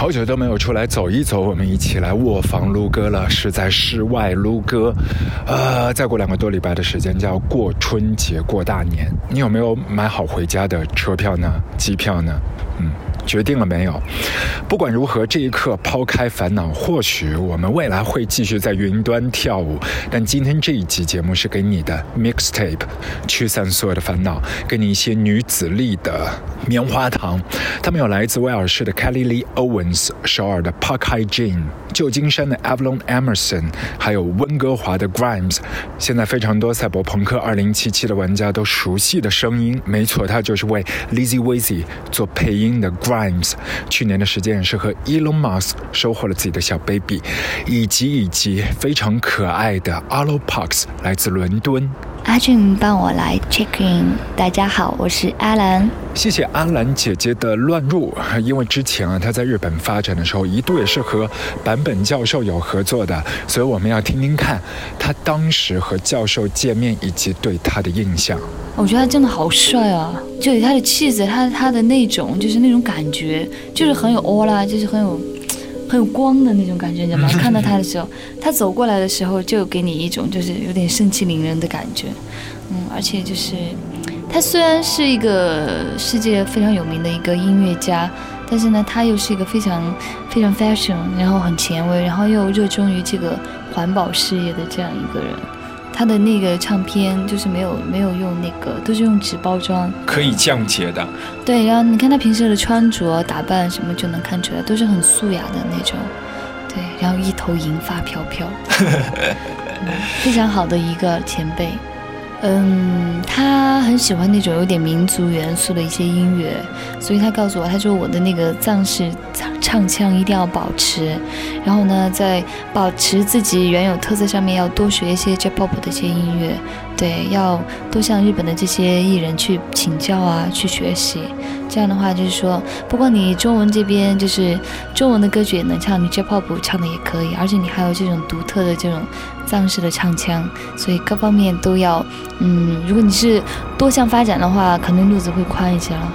好久都没有出来走一走，我们一起来卧房撸歌了，是在室外撸歌。呃，再过两个多礼拜的时间就要过春节、过大年，你有没有买好回家的车票呢？机票呢？嗯。决定了没有？不管如何，这一刻抛开烦恼，或许我们未来会继续在云端跳舞。但今天这一集节目是给你的 mixtape，驱散所有的烦恼，给你一些女子力的棉花糖。他们有来自威尔士的 Kelly Lee Owens，首尔的 Park Hye Jin，旧金山的 Avalon Emerson，还有温哥华的 Grimes。现在非常多赛博朋克2077的玩家都熟悉的声音，没错，他就是为 Lizzy w i z y 做配音的。Grimes 去年的时间也是和 Elon Musk 收获了自己的小 baby，以及以及非常可爱的 Arlo Parks 来自伦敦。阿俊帮我来 check in，大家好，我是阿兰。谢谢阿兰姐姐的乱入，因为之前啊她在日本发展的时候，一度也是和坂本教授有合作的，所以我们要听听看她当时和教授见面以及对他的印象。我觉得他真的好帅啊！就以他的气质，他他的那种就是那种感觉，就是很有欧啦，就是很有 很有光的那种感觉，你知道吗？看到他的时候，他走过来的时候，就给你一种就是有点盛气凌人的感觉。嗯，而且就是他虽然是一个世界非常有名的一个音乐家，但是呢，他又是一个非常非常 fashion，然后很前卫，然后又热衷于这个环保事业的这样一个人。他的那个唱片就是没有没有用那个，都是用纸包装，可以降解的。对，然后你看他平时的穿着打扮什么就能看出来，都是很素雅的那种。对，然后一头银发飘飘，非常好的一个前辈。嗯，他很喜欢那种有点民族元素的一些音乐，所以他告诉我，他说我的那个藏式唱腔一定要保持，然后呢，在保持自己原有特色上面要多学一些 J-pop 的一些音乐，对，要多向日本的这些艺人去请教啊，去学习。这样的话，就是说，不光你中文这边就是中文的歌曲也能唱，你 J-pop 唱的也可以，而且你还有这种独特的这种。藏式的唱腔，所以各方面都要，嗯，如果你是多项发展的话，可能路子会宽一些了。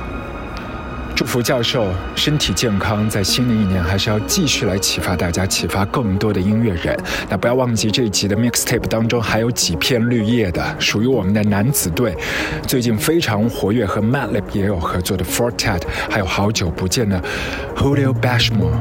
祝福教授身体健康，在新的一年还是要继续来启发大家，启发更多的音乐人。那不要忘记这一集的 mixtape 当中还有几片绿叶的，属于我们的男子队，最近非常活跃，和 Madlib 也有合作的 Fortet，还有好久不见的 Julio Bashmore。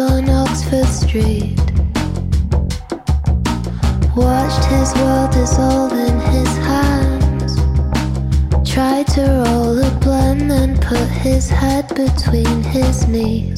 on Oxford Street. Watched his world dissolve in his hands. Tried to roll a blend and put his head between his knees.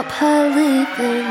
up her leavin'.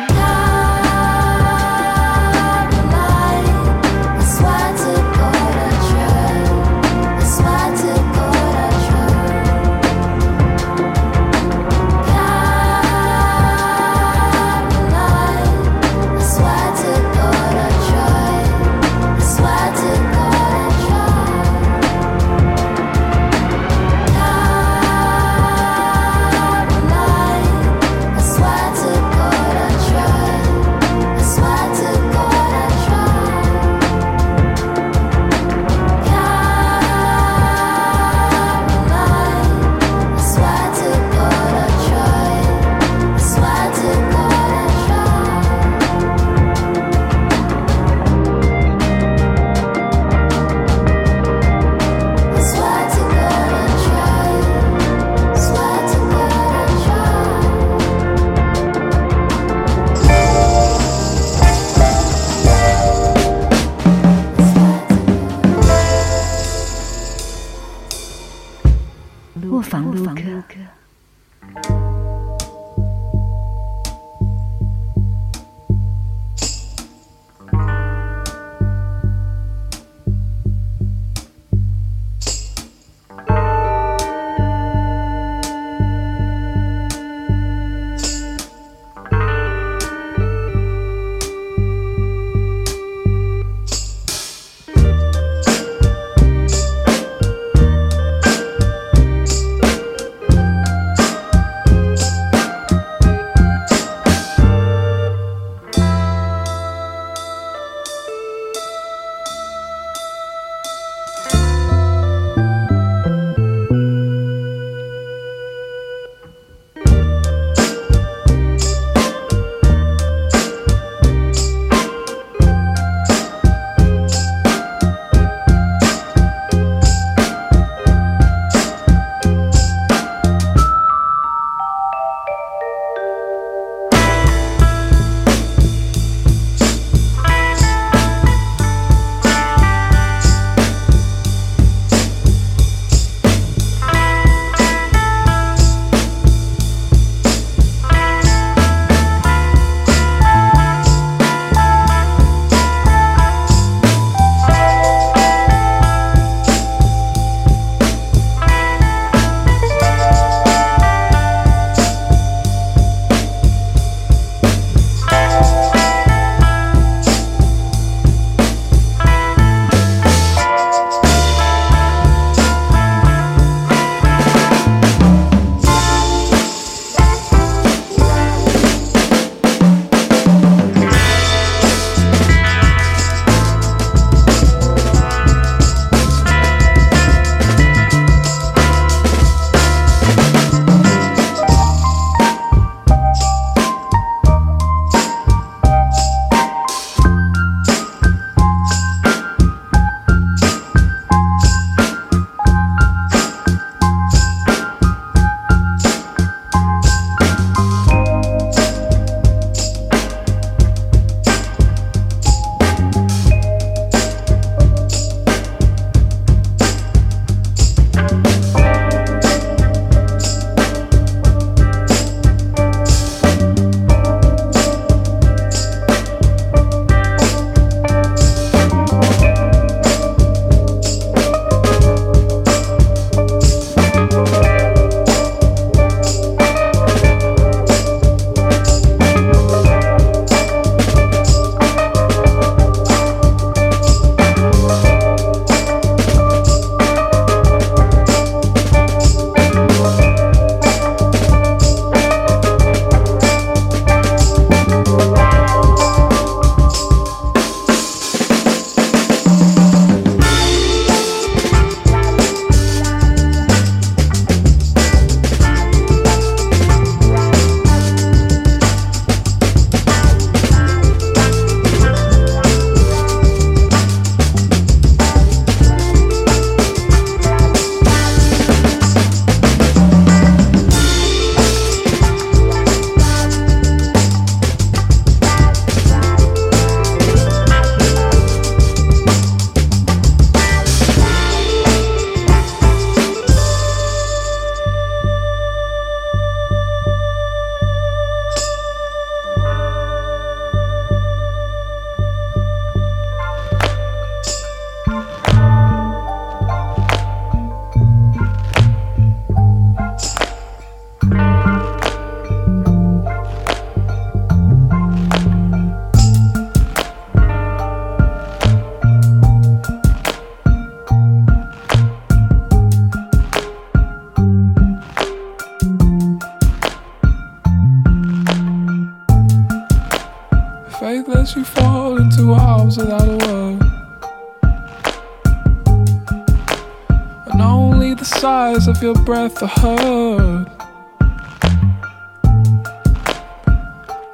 Of your breath are heard.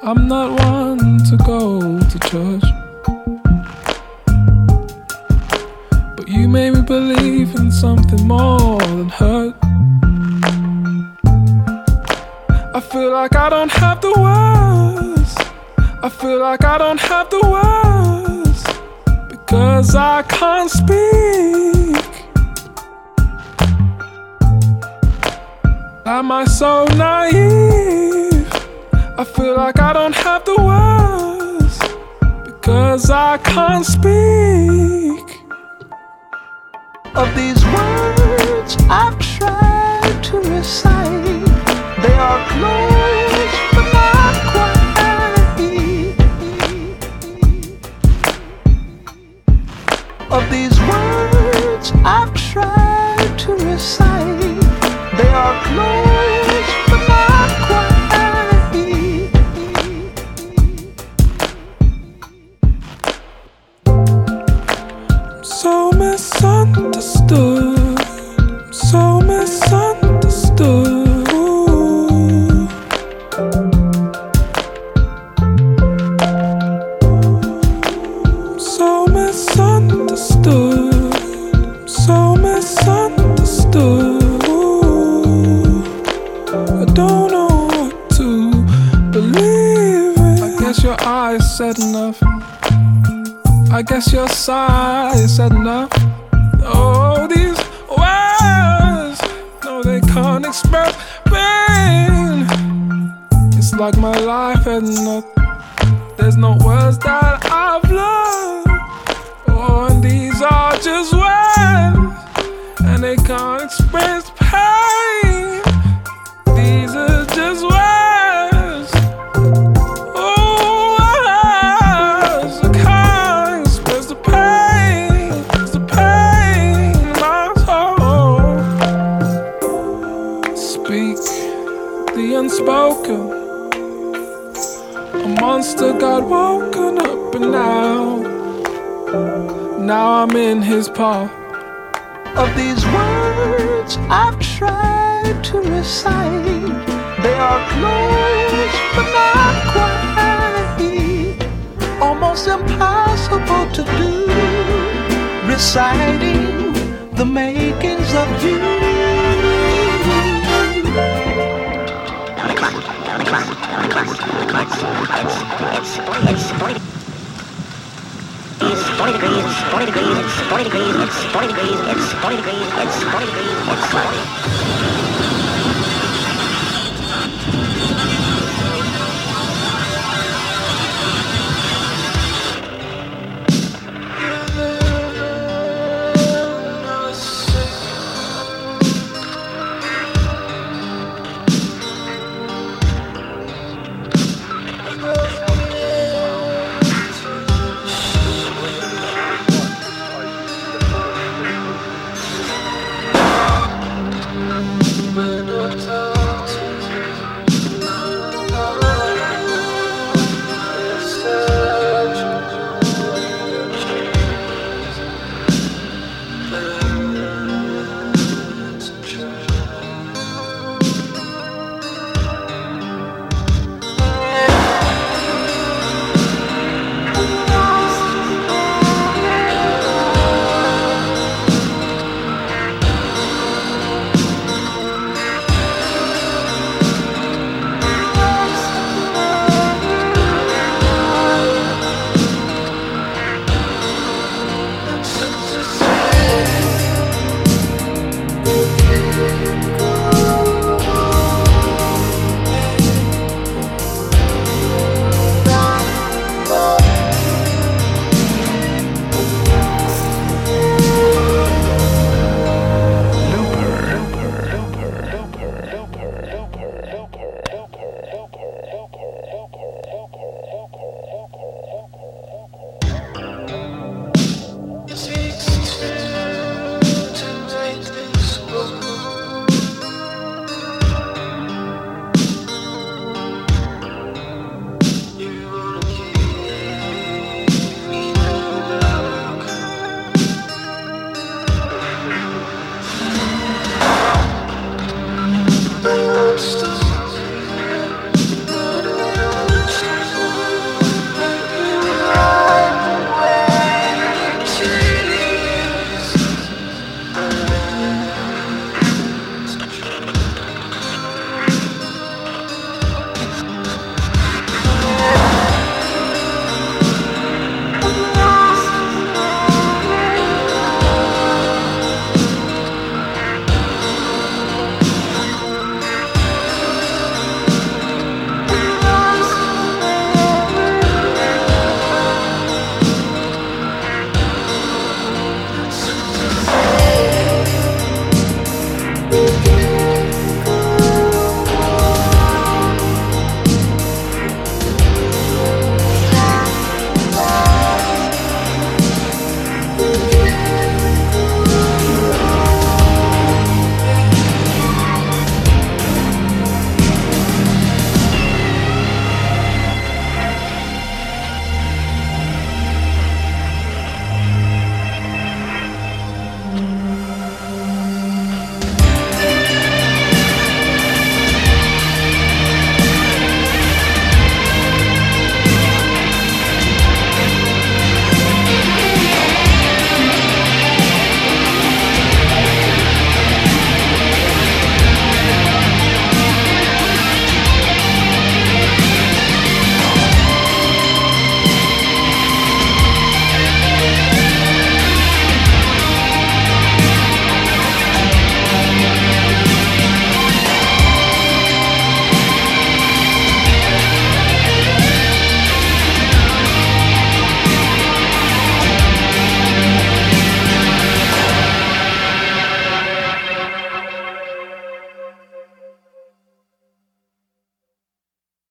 I'm not one to go to church. But you made me believe in something more than hurt. I feel like I don't have the words. I feel like I don't have the words because I can't speak. Am I so naive? I feel like I don't have the words because I can't speak. Of these words I've tried to recite, they are close but not quite. Of these words I've tried to recite, So misunderstood, so misunderstood. Said enough. I guess your sigh said enough. Oh, these words, no, they can't express pain. It's like my life had nothing. There's no words that I've learned. Oh, and these are just words, and they can't in. Of these words I've tried to recite, they are close but not quite. Almost impossible to do, reciting the makings of you. It's 40 degrees, it's 40 degrees, it's 40 degrees, it's 40 degrees, it's 40 degrees, it's 40 degrees, it's 40.